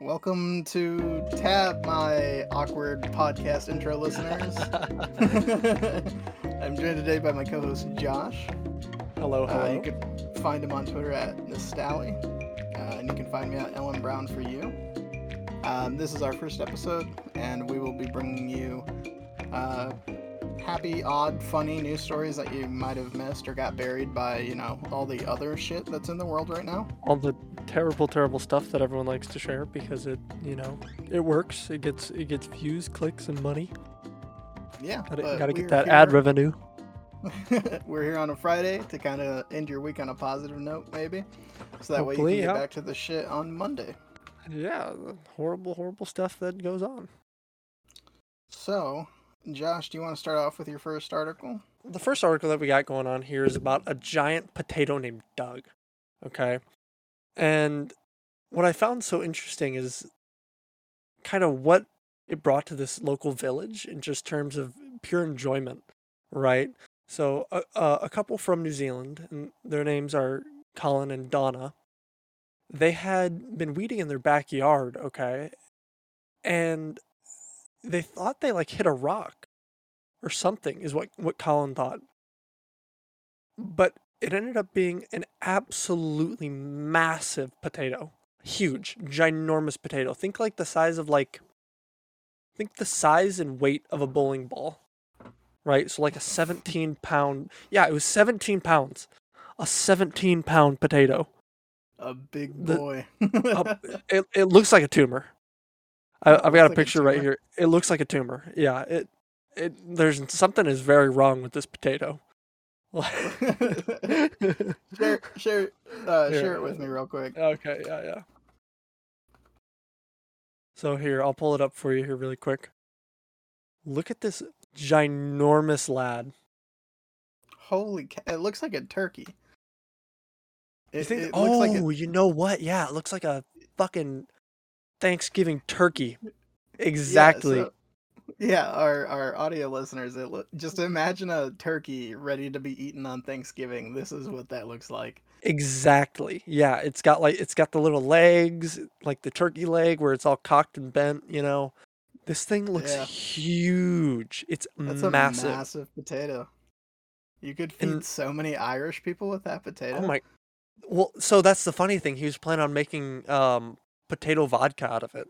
Welcome to Tap, my awkward podcast intro listeners. I'm joined today by my co-host Josh. Hello, hello. Uh, you can find him on Twitter at Nostally, uh, and you can find me at Ellen Brown for you. Um, this is our first episode, and we will be bringing you uh, happy, odd, funny news stories that you might have missed or got buried by, you know, all the other shit that's in the world right now. All the terrible, terrible stuff that everyone likes to share because it, you know, it works. It gets it gets views, clicks, and money. Yeah, Gotta, gotta get that ad revenue. we're here on a Friday to kind of end your week on a positive note, maybe, so that way you can get yeah. back to the shit on Monday. Yeah, the horrible, horrible stuff that goes on. So, Josh, do you want to start off with your first article? The first article that we got going on here is about a giant potato named Doug. Okay. And what I found so interesting is kind of what it brought to this local village in just terms of pure enjoyment, right? So, a, a, a couple from New Zealand, and their names are Colin and Donna, they had been weeding in their backyard, okay? And they thought they like hit a rock or something is what what Colin thought. But it ended up being an absolutely massive potato. Huge, ginormous potato. Think like the size of like think the size and weight of a bowling ball. Right? So like a 17 pound. Yeah, it was 17 pounds. A 17 pound potato. A big The- boy. Uh, it, it looks like a tumor. I, I've got a like a picture right here. It looks like a tumor. Yeah, it it there's something is very wrong with this potato. Share, share, uh, Here. share it with me real quick. okay, yeah, yeah. So here, I'll pull it up for you here really quick. Look at this ginormous lad. Holy, ca- it looks like a turkey. It, think? it oh, looks like a, you know what? Yeah, it looks like a fucking Thanksgiving turkey. Exactly. Yeah, so- yeah, our our audio listeners, it lo- just imagine a turkey ready to be eaten on Thanksgiving. This is what that looks like. Exactly. Yeah, it's got like it's got the little legs, like the turkey leg where it's all cocked and bent, you know. This thing looks Yeah. huge. It's That's a massive potato. You could feed And- so many Irish people with that potato. Oh my Well, so that's the funny thing. He was planning on making um potato vodka out of it.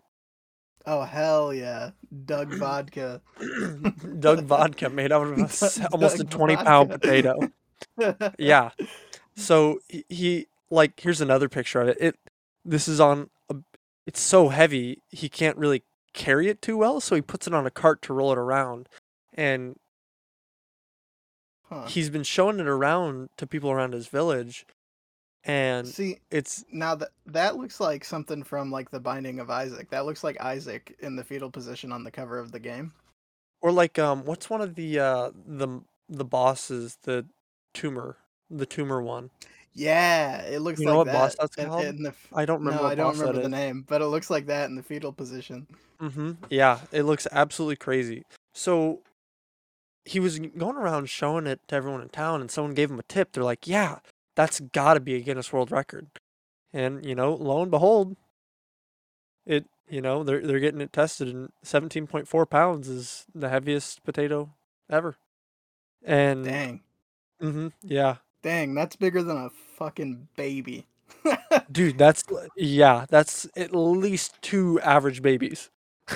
Oh hell yeah, Doug vodka. Doug vodka made out of a almost a 20 pound vodka. potato. Yeah. So he, he like here's another picture of it. It this is on a it's so heavy he can't really carry it too well, so he puts it on a cart to roll it around. And Huh. he's been showing it around to people around his village and See, it's now that that looks like something from like the Binding of Isaac. That looks like Isaac in the fetal position on the cover of the game. or like um what's one of the uh the the bosses the tumor the tumor one Yeah, it looks You like know what that. boss that's called? in the f- i don't remember no, I don't remember the is. name, but it looks like that in the fetal position. Mm-hmm. Yeah, it looks absolutely crazy. So he was going around showing it to everyone in town, and someone gave him a tip. They're like, "Yeah, that's got to be a Guinness World Record." And you know, lo and behold, it you know they're they're getting it tested, and 17.4 pounds is the heaviest potato ever. And Dang, mm-hmm, yeah, dang, that's bigger than a fucking baby. dude, that's yeah, that's at least two average babies.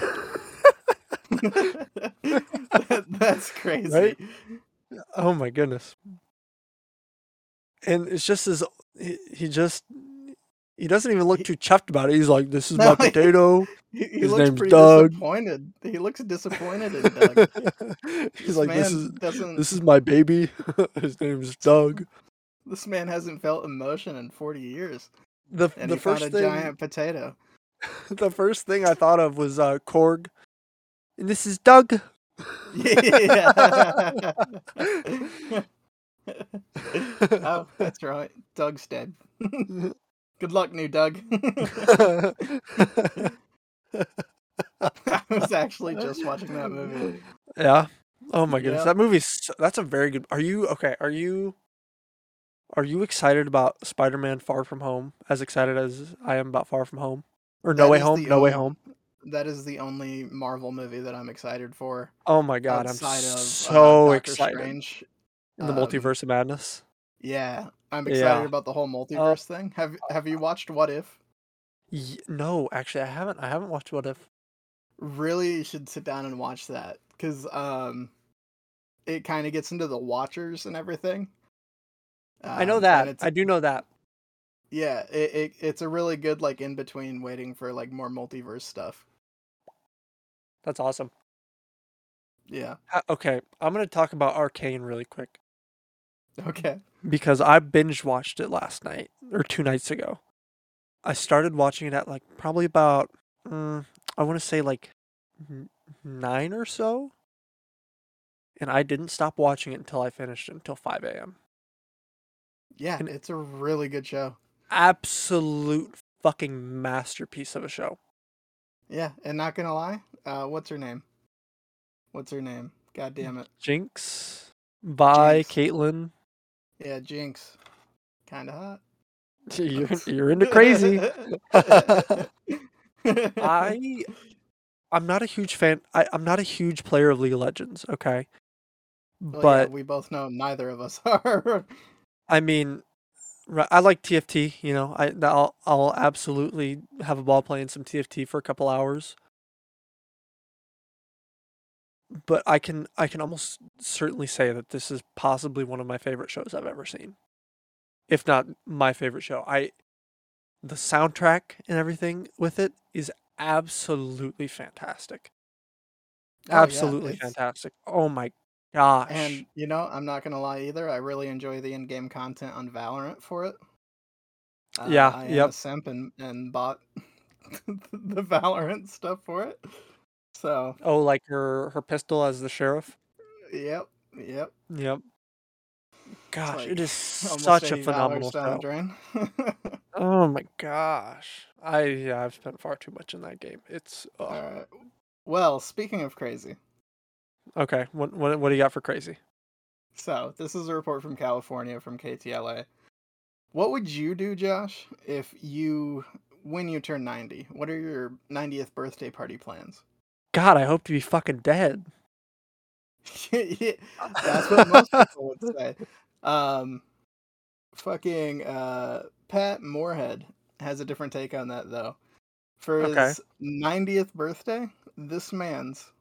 That- that's crazy. Right? Oh my goodness. And it's just as he, he just he doesn't even look too chuffed about it. He's like, "This is No, my potato." He, he His looks name's pretty Doug. disappointed. He looks disappointed in Doug. He's This like, "This is doesn't. this is my baby. His name's Doug." This man hasn't felt emotion in forty years, The and the first a thing giant potato. the first thing I thought of was uh, Korg. And this is Doug. Yeah. oh, that's right. Doug's dead. Good luck, new Doug. I was actually just watching that movie. yeah. Oh my goodness, Yeah. that movie's that's a very good. Are you okay? Are you are you excited about Spider-Man Far From Home as excited as I am about Far From Home? or No That Way Home. No Way Home. That is the only Marvel movie that I'm excited for. Oh my god, I'm of so uh, excited. Strange. In the Um, multiverse of madness. Yeah, I'm excited Yeah. about the whole multiverse thing. Have Have you watched What If? Y- no, actually, I haven't. I haven't watched What If. Really, you should sit down and watch that because um, it kind of gets into the Watchers and everything. I know Um, that. I do know that. Yeah, it, it it's a really good like in between waiting for like more multiverse stuff. That's awesome. Yeah. Uh, Okay, I'm gonna talk about Arcane really quick Okay. because I binge watched it last night or two nights ago. I started watching it at like probably about mm, I want to say like nine or so, and I didn't stop watching it until I finished it until 5 a.m. Yeah, And- it's a really good show. Absolute fucking masterpiece of a show. Yeah, and not gonna lie, uh, what's her name? What's her name? God damn it. Jinx by Jinx. Caitlyn. Yeah, Jinx. Kind of hot. You're, you're into crazy. I I'm not a huge fan. I, I'm not a huge player of League of Legends, okay? Well, yeah, But we both know neither of us are. I mean I like TFT, you know. I I'll I'll absolutely have a ball playing some TFT for a couple hours. But I can I can almost certainly say that this is possibly one of my favorite shows I've ever seen. If not my favorite show. I the soundtrack and everything with it is absolutely fantastic. Oh, absolutely it's- fantastic. Oh my gosh. And you know, I'm not gonna lie either. I really enjoy the in-game content on Valorant for it. Uh, Yeah, I am a yep. simp and, and bought the Valorant stuff for it. So, oh, like her her pistol as the sheriff. yep, yep. Yep. Gosh, like it is such a phenomenal show. Oh my gosh. I yeah, I've spent far too much in that game. It's right. Well, speaking of crazy, okay. What what what do you got for crazy? so this is a report from California from KTLA. What would you do, Josh, if you when you turn 90? What are your 90th birthday party plans? God, I hope to be fucking dead. Yeah, That's what most people would say. Um, fucking uh, Pat Moorhead has a different take on that though. For his Okay. 90th birthday, this man's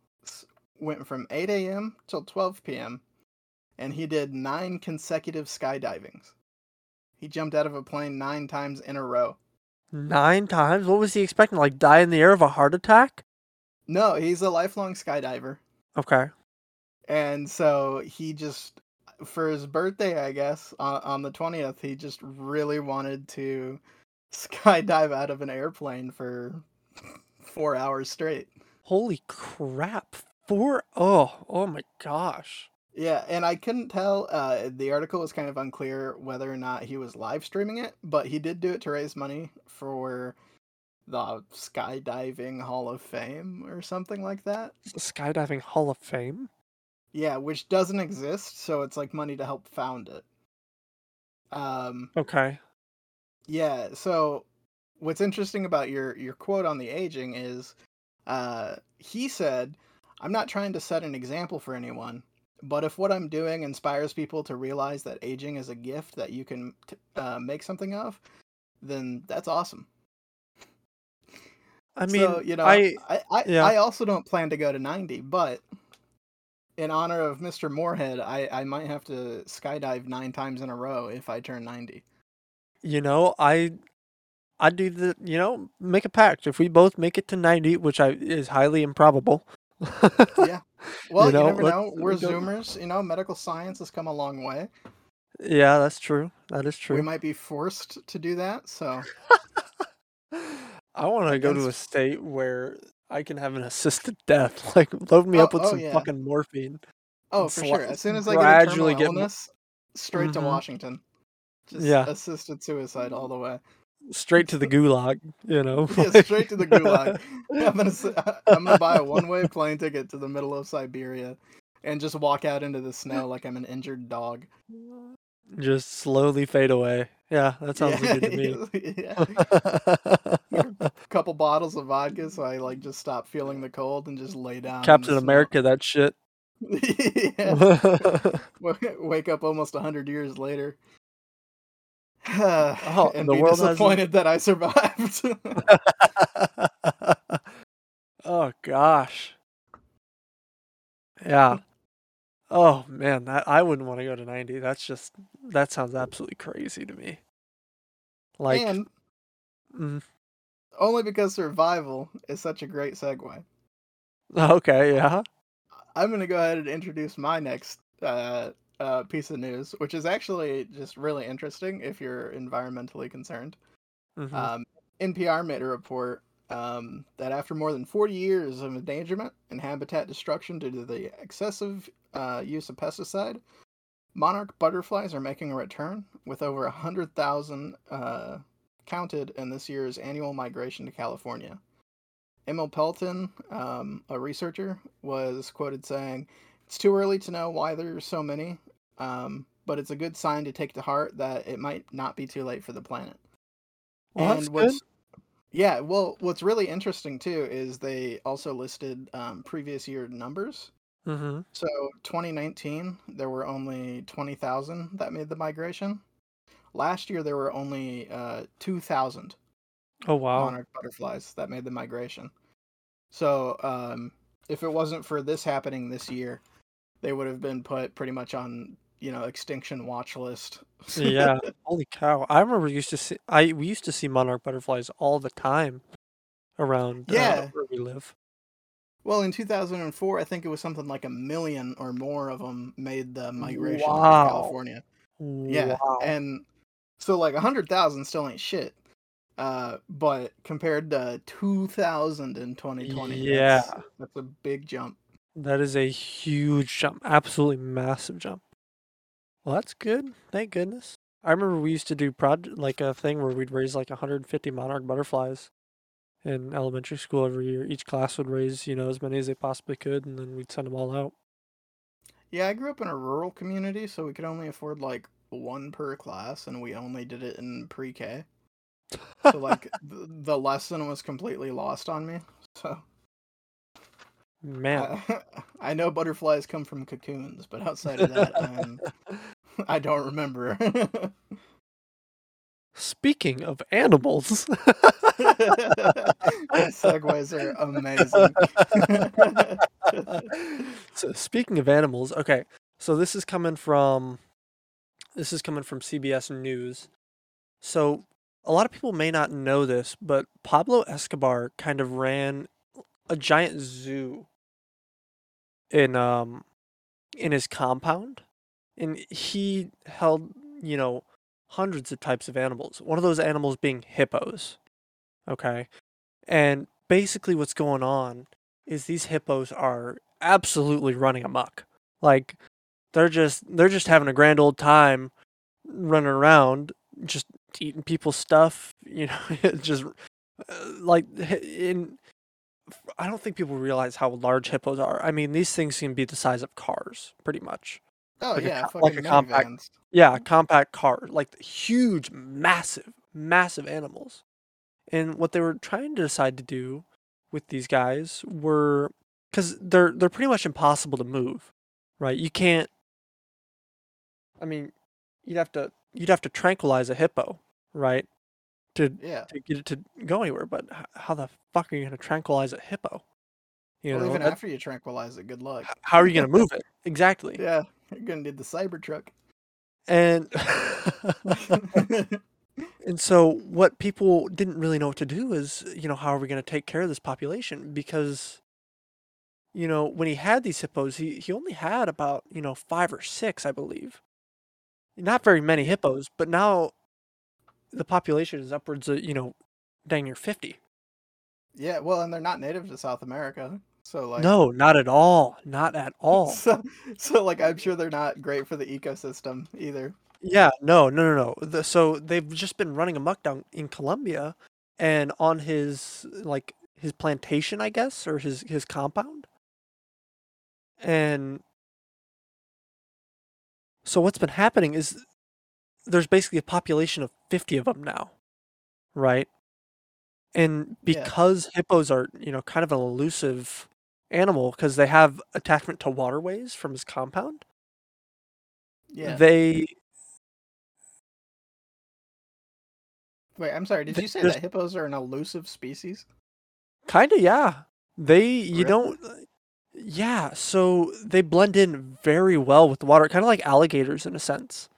went from 8 a.m. till 12 p.m. and he did nine consecutive skydivings. He jumped out of a plane nine times in a row. Nine times? What was he expecting? Like die in the air of a heart attack? No, he's a lifelong skydiver. Okay. And so he just, for his birthday, I guess, on, on the 20th, he just really wanted to skydive out of an airplane for four hours straight. Holy crap. Four oh, oh my gosh. Yeah, and I couldn't tell. Uh, the article was kind of unclear whether or not he was live streaming it, but he did do it to raise money for the Skydiving Hall of Fame or something like that. The Skydiving Hall of Fame? Yeah, which doesn't exist, so it's like money to help found it. Um, Okay. Yeah, so what's interesting about your your quote on the aging is uh he said, "I'm not trying to set an example for anyone, but if what I'm doing inspires people to realize that aging is a gift that you can t- uh, make something of, then that's awesome." I mean so, you know, I I I, yeah. I also don't plan to go to 90, but in honor of Mr. Moorhead, I I might have to skydive 9 times in a row if I turn 90. you know, I I do the you know, make a pact. If we both make it to ninety, which I is highly improbable. Yeah. Well, you, know, never know. We're Zoomers. You know, medical science has come a long way. Yeah, that's true. That is true. We might be forced to do that. So, I want to go to a state where I can have an assisted death. Like load me Oh- up with oh, some yeah. fucking morphine. oh, for sure. As soon as I get a gradually terminal get mo- illness, straight to Mhm. Washington. Just Yeah. assisted suicide all the way. Straight to the gulag, you know. Yeah, straight to the gulag. I'm gonna I'm gonna buy a one-way plane ticket to the middle of Siberia, and just walk out into the snow like I'm an injured dog. Just slowly fade away Yeah, that sounds yeah, good to me. yeah. couple bottles of vodka, so I like just stop feeling the cold and just lay down. Captain snow. America, that shit. Wake up almost hundred years later. oh, and the be world hasn't- disappointed that I survived. oh gosh. Yeah. Oh man, that I wouldn't want to go to 90. That's just that sounds absolutely crazy to me. Like and mm, only because survival is such a great segue. okay, yeah. I'm going to go ahead and introduce my next uh, uh, piece of news, which is actually just really interesting if you're environmentally concerned. mhm. Um, NPR made a report um, that after more than 40 years of endangerment and habitat destruction due to the excessive uh, use of pesticide, monarch butterflies are making a return, with over 100,000 uh, counted in this year's annual migration to California. Emma Pelton, um, a researcher, was quoted saying, It's too early to know why there are so many, um, but it's a good sign to take to heart that it might not be too late for the planet. well, that's good. Yeah, well, what's really interesting too is they also listed um, previous year numbers. hmm So 2019, there were only 20,000 that made the migration. Last year, there were only uh, 2,000 Oh wow. monarch butterflies that made the migration. So um, if it wasn't for this happening this year, they would have been put pretty much on you know extinction watch list. yeah. Holy cow. I remember used to see I we used to see monarch butterflies all the time around uh, Yeah. where we live. Well, in 2004, I think it was something like a million or more of them made the migration Wow. to California. Yeah, Wow. and so like a hundred thousand still ain't shit. Uh, but compared to 2,000 in 2020, Yeah. that's, that's a big jump. That is a huge jump. Absolutely massive jump. Well, that's good. Thank goodness. I remember we used to do prod like a thing where we'd raise like 150 monarch butterflies in elementary school every year. Each class would raise, you know, as many as they possibly could, and then we'd send them all out. Yeah, I grew up in a rural community, so we could only afford like one per class, and we only did it in pre-K. So like the, the lesson was completely lost on me. So Man. I, I know butterflies come from cocoons, but outside of that, um, I don't remember. Speaking of animals, Segues are amazing. so speaking of animals, okay. So this is coming from this is coming from CBS News. So a lot of people may not know this, but Pablo Escobar kind of ran a giant zoo in um in his compound and he held, you know, hundreds of types of animals. One of those animals being hippos. Okay? And basically what's going on is these hippos are absolutely running amok. Like they're just they're just having a grand old time running around just eating people's stuff, you know, just uh, like in I don't think people realize how large hippos are. I mean, these things can be the size of cars, pretty much. Oh Like yeah, fucking like a compact- minivans. Yeah, compact car, like huge, massive, massive animals. And what they were trying to decide to do with these guys were because they're they're pretty much impossible to move, right? You can't. I mean, you'd have to you'd have to tranquilize a hippo, right? To Yeah. to get it to go anywhere. But how the fuck are you going to tranquilize a hippo? You well, know, even that- after you tranquilize it, good luck. how are you going to move it exactly? Yeah, you're gonna need the Cybertruck. And and so what people didn't really know what to do is, you know, how are we going to take care of this population? Because, you know, when he had these hippos, he, he only had about, you know, five or six, I believe. Not very many hippos, but now the population is upwards of, you know, dang near 50. yeah, well, and they're not native to South America, so like No, not at all. Not at all. So, so like I'm sure they're not great for the ecosystem either. Yeah, no, no, no, no. The, so they've just been running amok down in Colombia, and on his like his plantation, I guess, or his his compound. And so what's been happening is there's basically a population of 50 of them now, right? And Yeah. because hippos are, you know, kind of an elusive animal because they have attachment to waterways from his compound, Yeah. they Wait, I'm sorry. Did you say there's- that hippos are an elusive species? kind of yeah. They you Really? don't yeah, so they blend in very well with the water, kind of like alligators in a sense.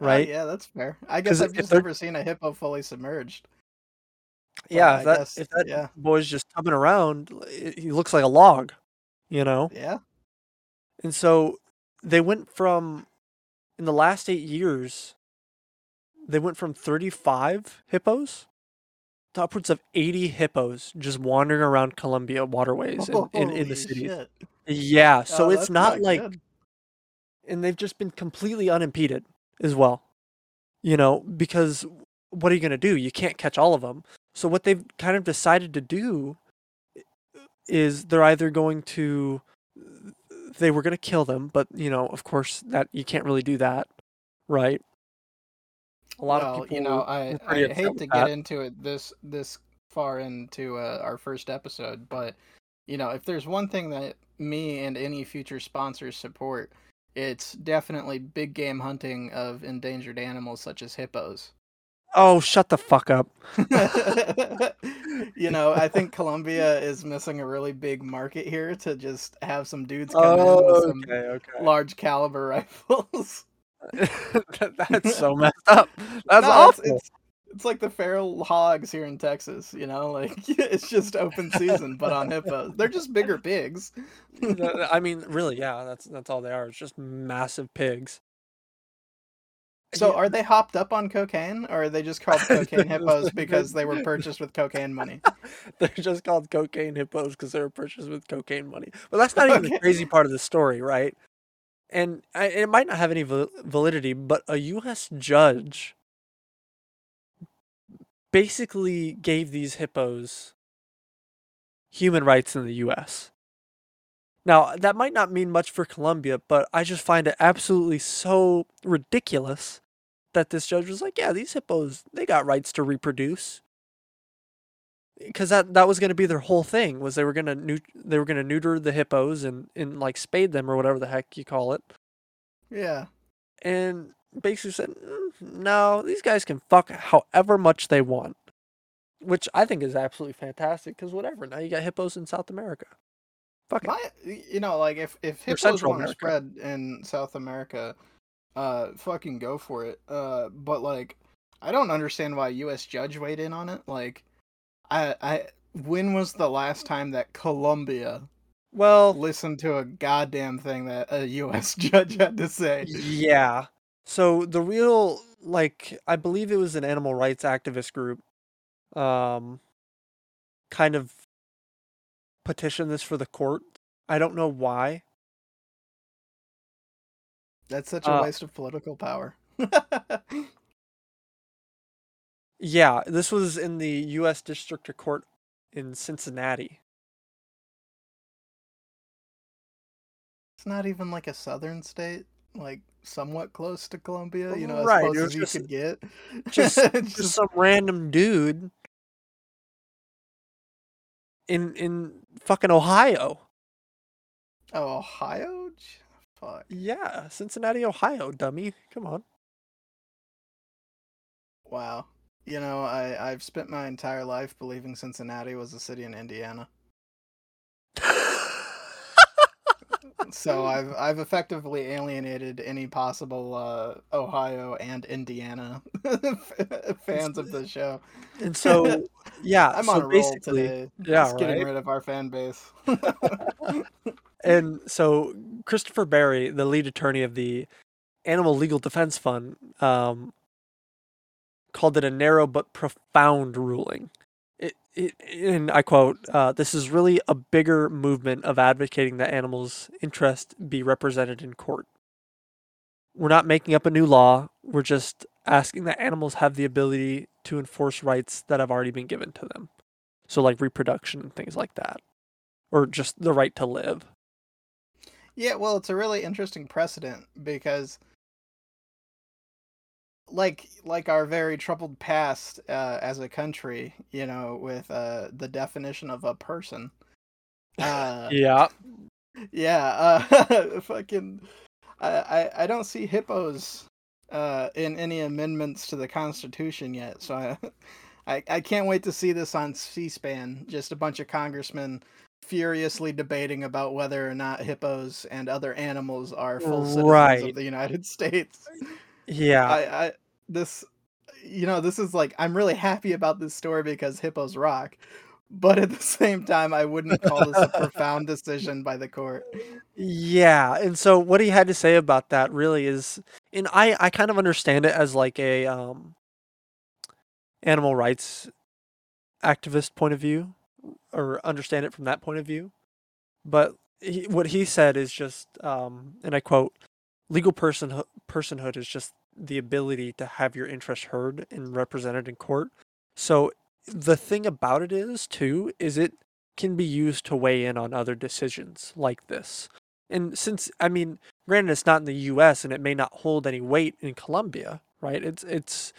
Oh, Right? yeah, that's fair. I guess I've just never seen a hippo fully submerged. Yeah, if that guess- if that yeah. boy's just tubbing around, he looks like a log, you know? Yeah. And so they went from in the last 8 years they went from 35 hippos to upwards of 80 hippos just wandering around Colombia waterways in, in, in the cities. shit. Yeah, so Oh, it's that's not like good. and they've just been completely unimpeded as well. You know, because what are you going to do? You can't catch all of them. So what they've kind of decided to do is they're either going to they were going to kill them, but you know, of course that you can't really do that, right? A lot well, of people you know, I, I hate to that. get into it this this far into uh, our first episode, but you know, if there's one thing that me and any future sponsors support, it's definitely big game hunting of endangered animals such as hippos. Oh, shut the fuck up. you know, I think Colombia is missing a really big market here to just have some dudes come in Oh, with some okay, okay. large caliber rifles. That- That's so messed up. That's No, awful. It's, it's, it's like the feral hogs here in Texas, you know, like it's just open season, but on hippos. They're just bigger pigs. I mean, really, yeah, that's that's all they are. It's just massive pigs. So are they hopped up on cocaine, or are they just called cocaine hippos because they were purchased with cocaine money? They're just called cocaine hippos because they were purchased with cocaine money. But that's not even the crazy part of the story, right? And I, it might not have any validity, but a U.S. judge basically gave these hippos human rights in the U.S. Now, that might not mean much for Colombia, but I just find it absolutely so ridiculous that this judge was like, yeah, these hippos, they got rights to reproduce. Because that, that was going to be their whole thing was they were going to neut- they were going to neuter the hippos and, and like spade them or whatever the heck you call it Yeah. and basically said, "Mm, no, these guys can fuck however much they want, which I think is absolutely fantastic. Because whatever, now you got hippos in South America. Fuck it. My, you know, like if if hippos want to spread in South America, uh, fucking go for it. Uh, but like, I don't understand why U.S. judge weighed in on it. Like, I, I, when was the last time that Colombia Well, listened to a goddamn thing that a U.S. judge had to say? yeah. So the real, like, I believe it was an animal rights activist group, um, kind of petitioned this for the court. I don't know why. That's such a Uh, waste of political power. Yeah, this was in the U.S. District of Court in Cincinnati. it's not even like a southern state, like somewhat close to Colombia, You know, as Right, close as you just- could get. just- It's just some random dude in in fucking Ohio. Oh, Ohio? Fuck. Yeah, Cincinnati, Ohio, dummy. Come on. Wow. You know, I I've spent my entire life believing Cincinnati was a city in Indiana. So I've I've effectively alienated any possible uh, Ohio and Indiana fans of the show. and so, yeah, I'm so on a roll basically, today. yeah, just getting right? rid of our fan base. and so Christopher Berry, the lead attorney of the Animal Legal Defense Fund, um, called it a narrow but profound ruling. It, it, and I quote, uh, "This is really a bigger movement of advocating that animals' interest be represented in court. We're not making up a new law. We're just asking that animals have the ability to enforce rights that have already been given to them. So, like reproduction and things like that, or just the right to live." yeah, well, it's a really interesting precedent because like like our very troubled past uh, as a country, you know, with uh, the definition of a person. Uh, yeah. yeah, uh, fucking. I, I I don't see hippos uh, in any amendments to the Constitution yet, so I, I I can't wait to see this on C-SPAN. Just a bunch of congressmen furiously debating about whether or not hippos and other animals are full citizens Right. of the United States. Yeah. I, I this you know this is like I'm really happy about this story because hippos rock, but at the same time I wouldn't call this a profound decision by the court. Yeah, and so what he had to say about that really is and I I kind of understand it as like a um animal rights activist point of view or understand it from that point of view. But he, what he said is just um and I quote legal person personhood is just the ability to have your interest heard and represented in court. So the thing about it is too is it can be used to weigh in on other decisions like this. And since I mean, granted it's not in the US and it may not hold any weight in Colombia, right? It's it's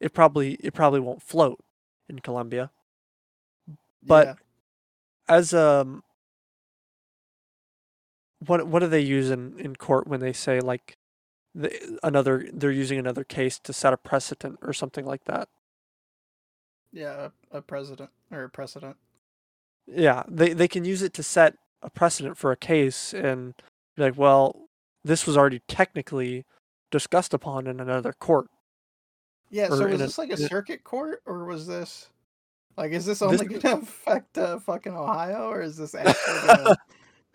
it probably it probably won't float in Colombia. But Yeah. as um what what do they use in, in court when they say like the, another they're using another case to set a precedent or something like that? yeah, a, a president or a precedent. Yeah, they they can use it to set a precedent for a case and be like, well, this was already technically discussed upon in another court. Yeah, Or so was this like a in a- circuit court or was this like is this only This- gonna affect uh, fucking Ohio or is this actually gonna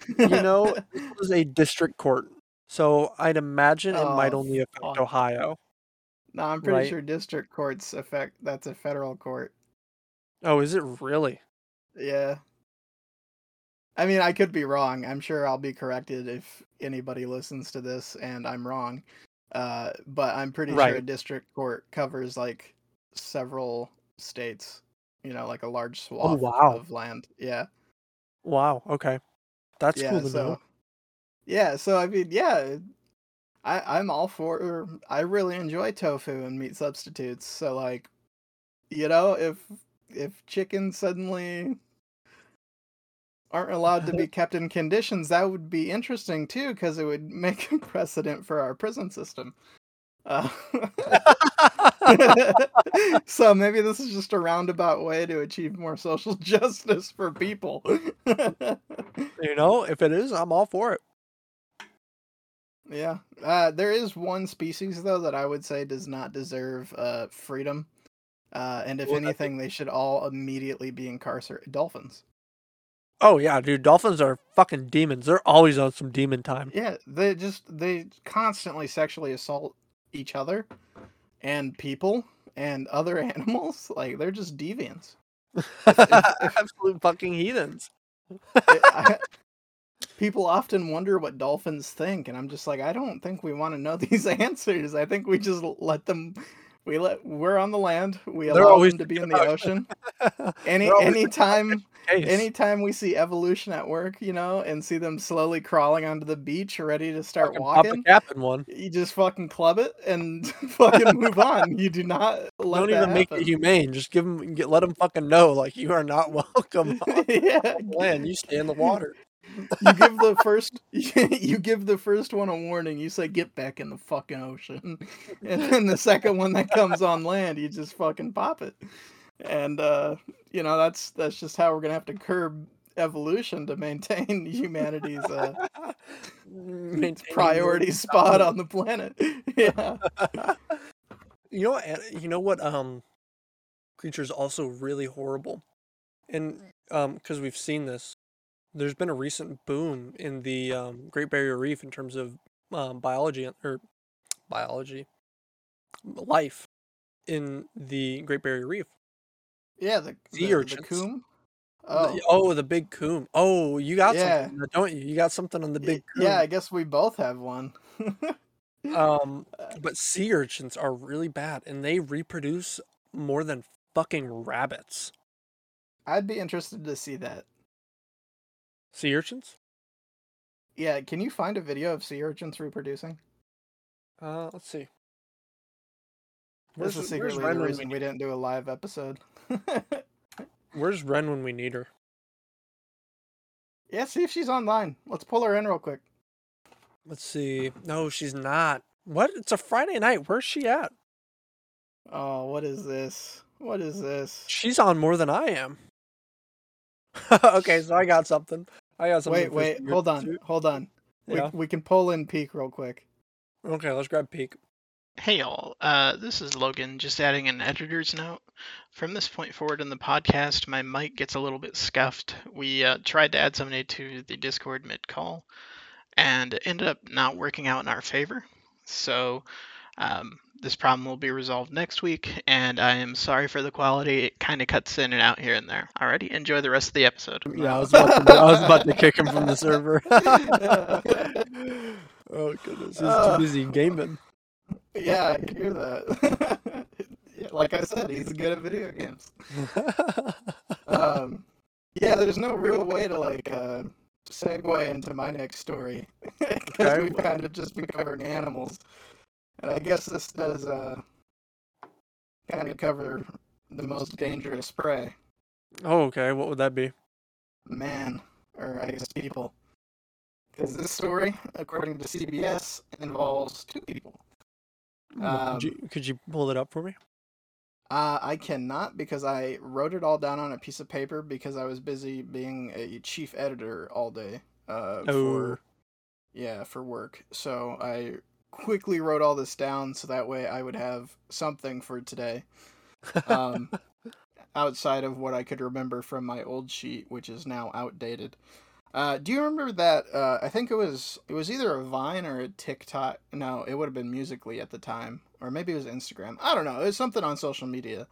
You know, this was a district court, so I'd imagine it might Oh, only affect fuck. Ohio. No, I'm pretty right? sure district courts affect that's a federal court. Oh, is it really? Yeah. I mean, I could be wrong. I'm sure I'll be corrected if anybody listens to this and I'm wrong. Uh, but I'm pretty sure a Right. district court covers like several states, you know, like a large swath Oh, wow. of land. Yeah. Wow. Okay, that's yeah, cool to so know. Yeah, so I mean, yeah, I I'm all for I really enjoy tofu and meat substitutes. So like, you know, if if chickens suddenly aren't allowed to be kept in conditions, that would be interesting too because it would make a precedent for our prison system. Uh, so maybe this is just a roundabout way to achieve more social justice for people. you know, if it is, I'm all for it. Yeah. Uh, there is one species though that I would say does not deserve uh, freedom. Uh, and if What would that be? anything, they should all immediately be incarcerated. Dolphins. Oh yeah, dude, dolphins are fucking demons. They're always on some demon time. Yeah, they just they constantly sexually assault each other and people and other animals. Like they're just deviants. Absolute fucking heathens. It- I- people often wonder what dolphins think, and I'm just like, I don't think we want to know these answers. I think we just let them. We let we're on the land. We They're allow them to be in the ocean. Any anytime anytime we see evolution at work, you know, and see them slowly crawling onto the beach, ready to start Fucking pop a walking, cap in one. you just fucking club it and fucking move on. You do not let Don't even make it humane. Just give them, get, let them fucking know, like you are not welcome yeah, land. You stay in the water. You give the first you give the first one a warning. You say get back in the fucking ocean. And then the second one that comes on land you just fucking pop it. And uh you know that's that's just how we're gonna have to curb evolution to maintain humanity's uh priority spot on the planet. Yeah. You know what? You know what? Um, creatures also really horrible, and um, because we've seen this, there's been a recent boom in the um, Great Barrier Reef in terms of um, biology or biology, life in the Great Barrier Reef. yeah the, Sea the, the urchins. coom The- oh oh, the big coom. Oh, you got Yeah. something, don't you? You got something on the big coom. yeah i guess we both have one Um, but sea urchins are really bad, and they reproduce more than fucking rabbits. i'd be interested to see that Sea urchins? yeah can you find a video of sea urchins reproducing Uh, let's see. This is secretly the reason we, we didn't do a live episode. Where's Ren when we need her? yeah, see if she's online. Let's pull her in real quick. Let's see. No, she's not. What? It's a Friday night. Where's she at? Oh, what is this? What is this? She's on more than I am. okay, so I got something. I got something. Wait, wait, hold on, hold on. Yeah. We, we can pull in Peak real quick. Okay, let's grab Peak. Hey y'all, uh, this is Logan, just adding an editor's note. From this point forward in the podcast, my mic gets a little bit scuffed. We uh, tried to add somebody to the Discord mid call, and it ended up not working out in our favor. So, um, this problem will be resolved next week, and I am sorry for the quality. It kind of cuts in and out here and there. Alrighty, enjoy the rest of the episode. Yeah, I was about to, I was about to kick him from the server. oh goodness, he's Uh. too busy gaming. Yeah, I can hear that. Yeah, like I said, he's good at video games. Um, yeah, there's no real way to like uh, segue into my next story because Okay. we've kind of just been covering animals, and I guess this does uh, kind of cover the most dangerous prey, oh, okay. What would that be? man, or I guess people. Because this story, according to CBS, involves two people. Um, could, you, could you pull it up for me? Uh, I cannot because I wrote it all down on a piece of paper because I was busy being a chief editor all day. Uh, Oh. for yeah, for work. So I quickly wrote all this down so that way I would have something for today. Um, outside of what I could remember from my old sheet, which is now outdated. Uh, do you remember that? Uh, I think it was it was either a Vine or a TikTok. No, it would have been Musical.ly at the time, or maybe it was Instagram. I don't know. It was something on social media.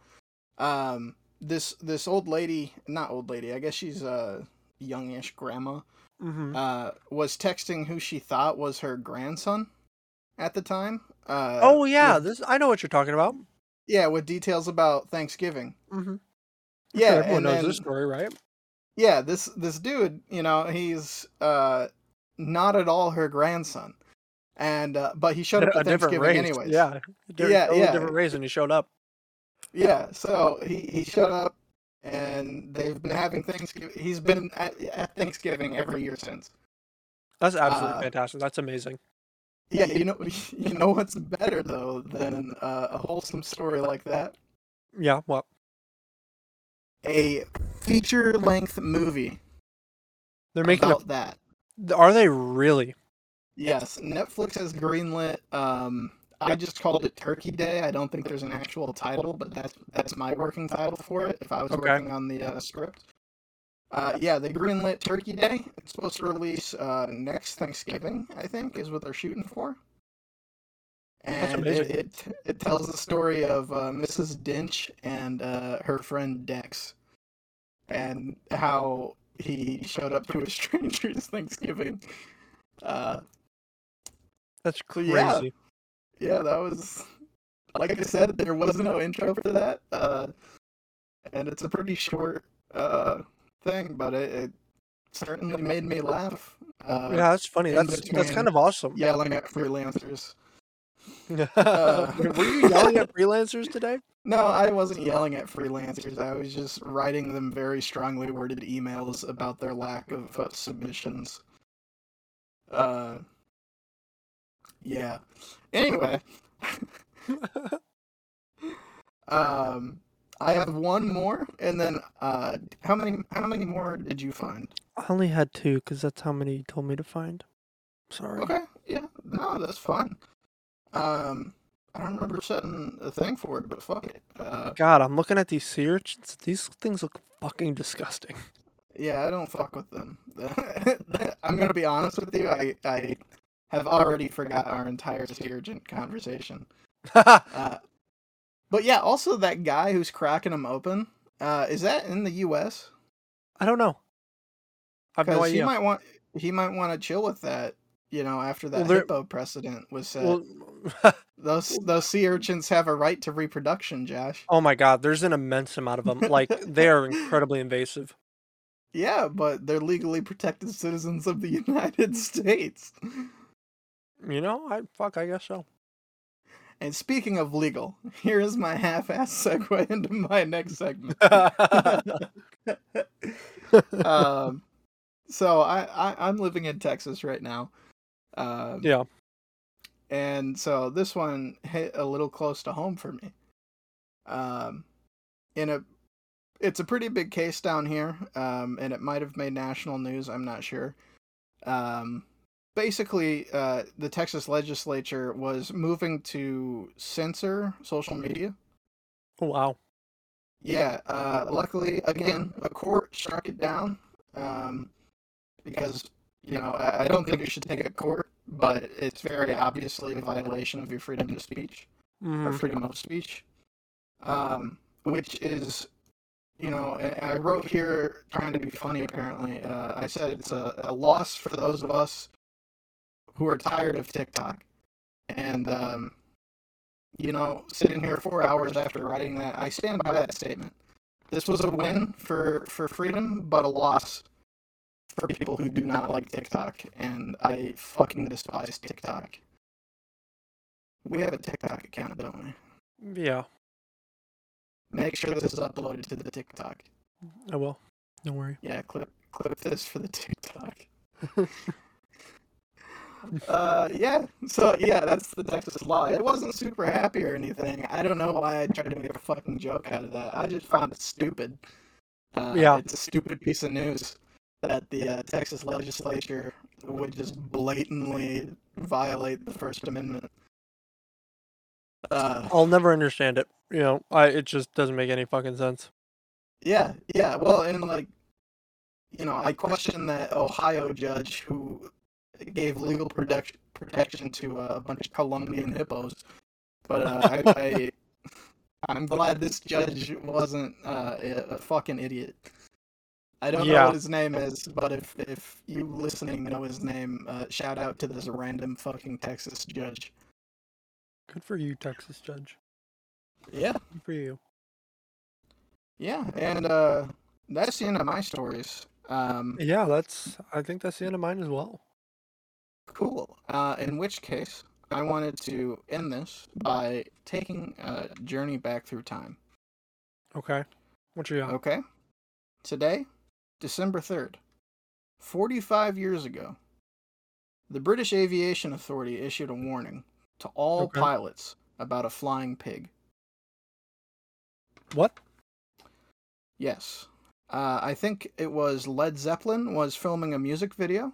Um, this this old lady, not old lady. I guess she's a youngish grandma. mm-hmm. Uh, was texting who she thought was her grandson at the time. Uh, oh yeah, with- this I know what you're talking about. yeah, with details about Thanksgiving. Mm-hmm. Yeah, everyone knows then, this story, right? yeah this this dude you know he's uh not at all her grandson and uh but he showed up a at different thanksgiving race. anyways Yeah, Di- Yeah, totally yeah. different race, and he showed up. yeah so he he showed up and they've been having thanksgiving he's been at, at thanksgiving every year since That's absolutely Uh, fantastic. That's amazing. Yeah you know you know what's better though than uh, a wholesome story like that Yeah. What? a feature length movie They're making about that. Are they really? Yes, Netflix has greenlit. Um, I just called it Turkey Day. I don't think there's an actual title, but that's that's my working title for it. If I was Okay. working on the uh, script, uh, yeah, they greenlit Turkey Day. It's supposed to release uh, next Thanksgiving. I think is what they're shooting for. And it, it it tells the story of uh, Mrs. Dench and uh, her friend Dex, and how he showed up to a stranger's Thanksgiving. Uh, That's So, yeah. crazy. yeah, that was like I said, there was no intro for that, uh, and it's a pretty short uh, thing, but it, it certainly made me laugh. Uh, yeah, that's funny. That's that's kind of awesome. yelling at freelancers. Were Uh, you yelling at freelancers today? No, I wasn't yelling at freelancers. I was just writing them very strongly worded emails about their lack of uh, submissions. Uh, yeah. Anyway, um, I have one more, and then uh, how many how many more did you find? I only had two because that's how many you told me to find. Sorry. Okay, yeah, no, that's fine. Um, I don't remember setting a thing for it, but fuck it. Uh, God, I'm looking at these sea urchins. These things look fucking disgusting. Yeah, I don't fuck with them. I'm gonna be honest with you. I I have already forgot our entire sea urchin conversation. Uh, but yeah, also that guy who's cracking them open. Uh, is that in the U.S.? I don't know. I've no Because he might want he might want to chill with that. You know, after that Well, there- hippo precedent was set. Well, those those sea urchins have a right to reproduction, Josh. oh my God, there's an immense amount of them. Like they are incredibly invasive. Yeah, but they're legally protected citizens of the United States. You know, I fuck, I guess so. And speaking of legal, here is my half-ass segue into my next segment. um, so I, I I'm living in Texas right now. Um, yeah. and so this one hit a little close to home for me. Um, in a, it's a pretty big case down here, um, and it might have made national news. I'm not sure. Um, basically, uh, the Texas legislature was moving to censor social media. Oh, wow. Yeah. Uh, luckily, again, a court struck it down. Um, because you know I, I don't think it should take a court, but it's very obviously a violation of your freedom of speech or Mhm. freedom of speech, um, which is, you know, I I wrote here trying to be funny. Apparently, uh, I said it's a, a loss for those of us who are tired of TikTok, and um, you know, sitting here four hours after writing that, I stand by that statement. This was a win for for freedom, but a loss for people who do not like TikTok, and I fucking despise TikTok. We have a TikTok account, don't we? Yeah, Make sure this is uploaded to the TikTok. I will. Don't worry. Yeah, clip clip this for the TikTok. uh, yeah. So yeah, that's the Texas law. It wasn't super happy or anything. I don't know why I tried to make a fucking joke out of that. I just found it stupid. Uh, Yeah. it's a stupid piece of news that the uh, Texas legislature would just blatantly violate the First Amendment. Uh, I'll never understand it. You know, I it just doesn't make any fucking sense. Yeah, yeah. Well, and like, you know, I question that Ohio judge who gave legal protection protection to a bunch of Colombian hippos, but uh, I, I, I'm glad this judge wasn't uh, a, a fucking idiot. I don't know what his name is, but if if you listening know his name, uh, shout out to this random fucking Texas judge. Good for you, Texas judge. Yeah, Good for you. yeah, and uh, that's the end of my stories. Um, Yeah, that's. I think that's the end of mine as well. Cool. Uh, in which case, I wanted to end this by taking a journey back through time. Okay. What you got? Okay? Today, December 3rd, 45 years ago, the British Aviation Authority issued a warning to all Okay. pilots about a flying pig. What? Yes. Uh, I think it was Led Zeppelin was filming a music video,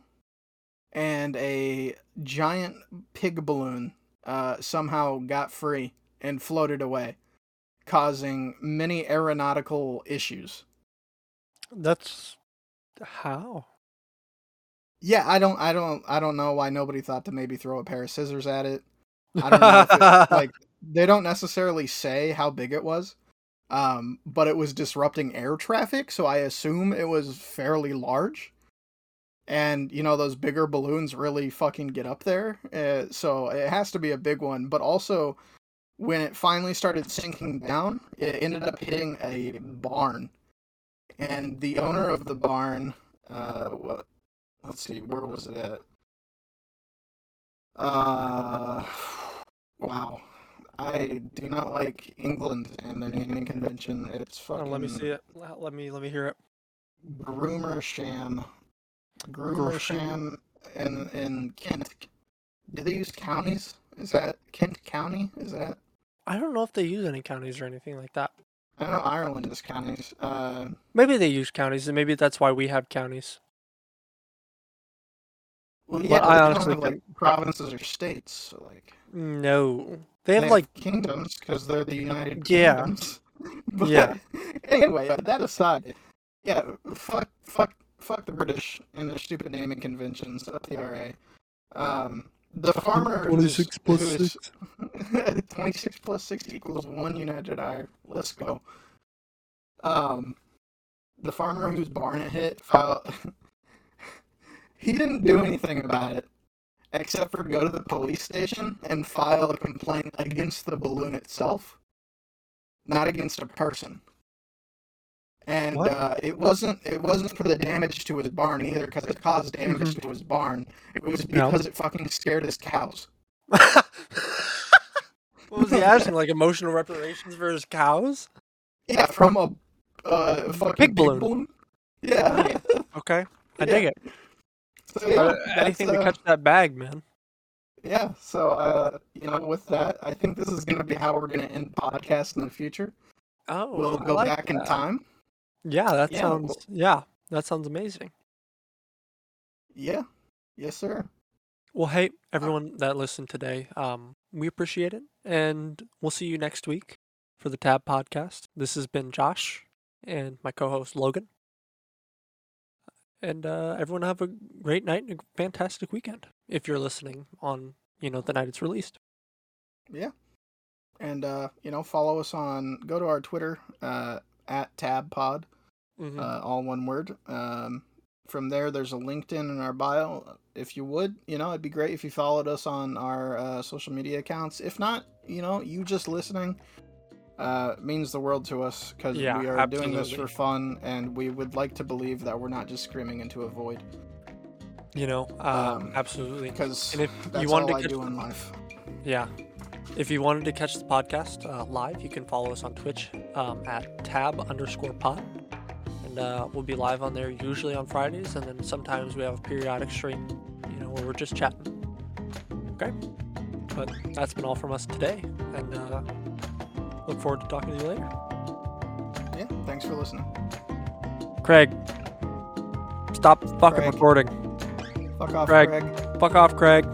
and a giant pig balloon uh, somehow got free and floated away, causing many aeronautical issues. That's how. Yeah, I don't, I don't, I don't know why nobody thought to maybe throw a pair of scissors at it. I don't know. If it, like they don't necessarily say how big it was, um, but it was disrupting air traffic, so I assume it was fairly large. And you know those bigger balloons really fucking get up there, uh, so it has to be a big one. But also, when it finally started sinking down, it ended up hitting a barn, and the owner of the barn, uh, what? Let's see, where was it at? Uh, wow. I do not like England and the naming convention. It's Oh, fucking. let me see it. Let me let me hear it. Groomersham. Groomersham and in Kent. Do they use counties? Is that Kent County? Is that? I don't know if they use any counties or anything like that. I know Ireland is counties. Uh, Maybe they use counties, and maybe that's why we have counties. well, yeah, I but they don't honestly have, like provinces or states. So like No, they have they like kingdoms because they're the United Yeah. Kingdoms. But Yeah. Anyway, uh, that aside, yeah, fuck, fuck, fuck the British and their stupid naming conventions. Up the RA. Um, the farmer who's- 26 plus is- 6. 26 plus 6 equals 1 United Iron. Let's go. Um, the farmer whose barn it hit, filed, he didn't do anything about it except for go to the police station and file a complaint against the balloon itself, not against a person. And uh, it wasn't it wasn't for the damage to his barn either, because it caused damage Mhm. to his barn. It was No. because it fucking scared his cows. What was he asking? Like emotional reparations for his cows? Yeah, from a uh, fucking Pig balloon. Yeah. Okay, I Yeah. dig it. So, yeah, Uh, anything to uh, catch that bag, man. Yeah, so uh, you know, with that, I think this is gonna be how we're gonna end podcast in the future. Oh, We'll go like back in time. Yeah, that Yeah, sounds. well- Yeah, that sounds amazing. Yeah. Yes, sir. Well, hey, everyone that listened today, um, we appreciate it, and we'll see you next week for the Tab Podcast. This has been Josh and my co-host Logan, and uh, everyone have a great night and a fantastic weekend. If you're listening on, you know, the night it's released. Yeah. And uh, you know, follow us on go to our Twitter, uh, at taabpod, Mhm. uh, all one word. Um from there there's a LinkedIn in our bio. If you would, you know, it'd be great if you followed us on our uh, social media accounts. If not, you know, you just listening uh, means the world to us because Yeah, we are doing this for fun and we would like to believe that we're not just screaming into a void you know, um, um, absolutely. because And if that's you wanted all to I catch do in life. Yeah. If you wanted to catch the podcast uh, live, you can follow us on Twitch um, at taab underscore pod. And uh, we'll be live on there usually on Fridays, and then sometimes we have a periodic stream, you know, where we're just chatting. Okay? But that's been all from us today, and uh, look forward to talking to you later. Yeah, thanks for listening. Craig, stop fucking Craig. recording. Fuck off, Craig. Greg. Fuck off, Craig.